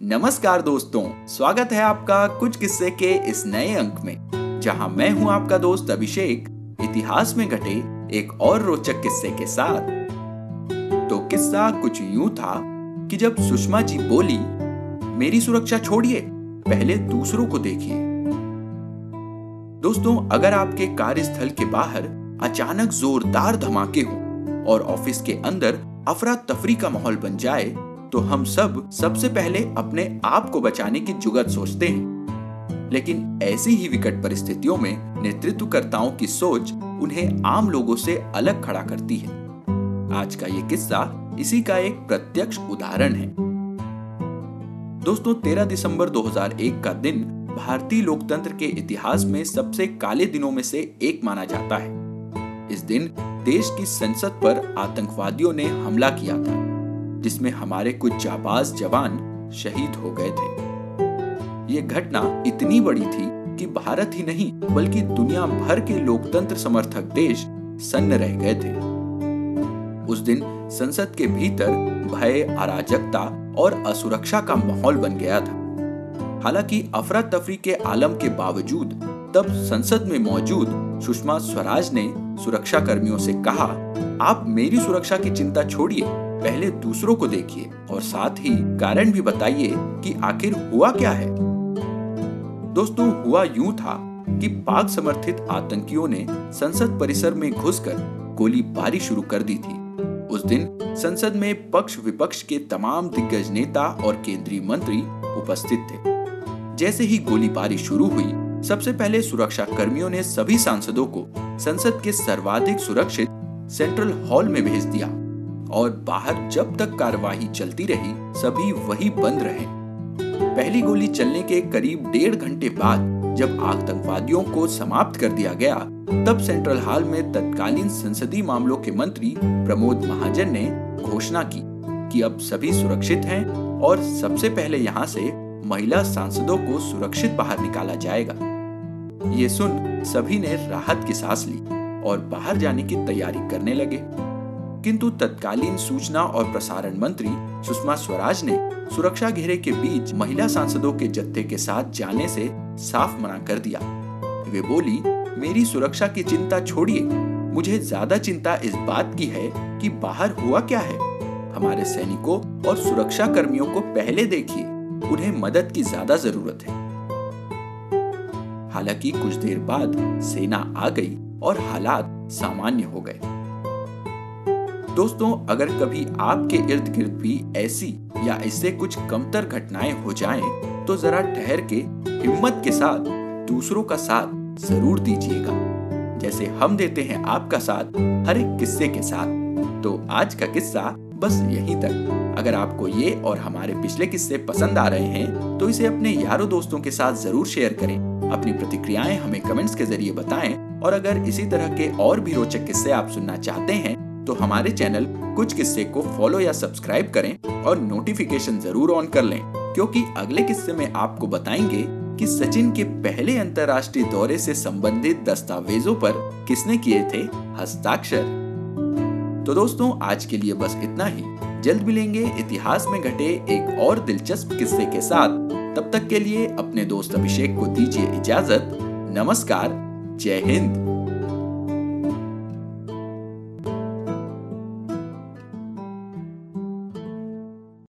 नमस्कार दोस्तों, स्वागत है आपका कुछ किस्से के इस नए अंक में, जहाँ मैं हूँ आपका दोस्त अभिषेक, इतिहास में घटे एक और रोचक किस्से के साथ। तो किस्सा कुछ यूँ था कि जब सुषमा जी बोली, मेरी सुरक्षा छोड़िए, पहले दूसरों को देखिए। दोस्तों, अगर आपके कार्यस्थल के बाहर अचानक जोरदार धमाके हो और ऑफ़िस के अंदर अफरा तफरी का माहौल बन जाए तो हम सब सबसे पहले अपने आप को बचाने की जुगत सोचते हैं। लेकिन ऐसी ही विकट परिस्थितियों में नेतृत्वकर्ताओं की सोच उन्हें आम लोगों से अलग खड़ा करती है। आज का ये किस्सा इसी का एक प्रत्यक्ष उदाहरण है। दोस्तों 13 दिसंबर 2001 का दिन भारतीय लोकतंत्र के इतिहास में सबसे काले दिनों में से एक माना जाता है। इस दिन देश की संसद पर आतंकवादियों ने हमला किया था। जिसमें हमारे कुछ जाबाज जवान शहीद हो गए थे। ये घटना इतनी बड़ी थी कि भारत ही नहीं, बल्कि दुनिया भर के लोकतंत्र समर्थक देश सन्न रह गए थे। उस दिन संसद के भीतर भय, अराजकता और असुरक्षा का माहौल बन गया था। हालाँकि अफरा तफरी के आलम के बावजूद तब संसद में मौजूद सुषमा स्वराज ने सुरक्षा कर्मियों से कहा, आप मेरी सुरक्षा की चिंता छोड़िए पहले दूसरों को देखिए और साथ ही कारण भी बताइए कि आखिर हुआ क्या है। दोस्तों, हुआ यूँ था कि पाक समर्थित आतंकियों ने संसद परिसर में घुसकर गोलीबारी शुरू कर दी थी। उस दिन संसद में पक्ष विपक्ष के तमाम दिग्गज नेता और केंद्रीय मंत्री उपस्थित थे। जैसे ही गोलीबारी शुरू हुई, सबसे पहले सुरक्षा कर्मियों ने सभी सांसदों को संसद के सर्वाधिक सुरक्षित सेंट्रल हॉल में भेज दिया। और बाहर जब तक कार्यवाही चलती रही, सभी वही बंद रहे। पहली गोली चलने के करीब डेढ़ घंटे बाद, जब आतंकवादियों को समाप्त कर दिया गया, तब सेंट्रल हॉल में तत्कालीन संसदीय मामलों के मंत्री प्रमोद महाजन ने घोषणा की कि अब सभी सुरक्षित हैं और सबसे पहले यहाँ से महिला सांसदों को सुरक्षित बाहर निकाला जाएगा। ये सुन सभी ने राहत की सांस ली और बाहर जाने की तैयारी करने लगे। किंतु तत्कालीन सूचना और प्रसारण मंत्री सुषमा स्वराज ने सुरक्षा घेरे के बीच महिला सांसदों के जत्थे के साथ जाने से साफ़ मना कर दिया। वे बोली, मेरी सुरक्षा की चिंता छोड़िए। मुझे ज़्यादा चिंता इस बात की है कि बाहर हुआ क्या है? हमारे सैनिकों और सुरक्षा कर्मियों को पहले देखिए। उन्हें मदद की ज़्यादा ज़रूरत है। हालाँकि कुछ देर बाद सेना आ गई और हालात सामान्य हो गए। दोस्तों अगर कभी आपके इर्द गिर्द भी ऐसी या इससे कुछ कमतर घटनाएँ हो जाएँ, तो जरा ठहर के हिम्मत के साथ दूसरों का साथ ज़रूर दीजिएगा। जैसे हम देते हैं आपका साथ हर एक किस्से के साथ। तो आज का किस्सा बस यहीं तक। अगर आपको ये और हमारे पिछले किस्से पसंद आ रहे हैं तो इसे अपने यारों दोस्तों के साथ ज़रूर शेयर करें। अपनी प्रतिक्रियाएँ हमें कमेंट्स के ज़रिए बताएँ और अगर इसी तरह के और भी रोचक किस्से आप सुनना चाहते हैं तो हमारे चैनल कुछ किस्से को फॉलो या सब्सक्राइब करें और नोटिफिकेशन ज़रूर ऑन कर लें, क्योंकि अगले किस्से में आपको बताएँगे कि सचिन के पहले अंतर्राष्ट्रीय दौरे से संबंधित दस्तावेजों पर किसने किए थे हस्ताक्षर। तो दोस्तों, आज के लिए बस इतना ही। जल्द मिलेंगे इतिहास में घटे एक और दिलचस्प किस्से के साथ। तब तक के लिए अपने दोस्त अभिषेक को दीजिए इजाज़त। नमस्कार, जय हिंद।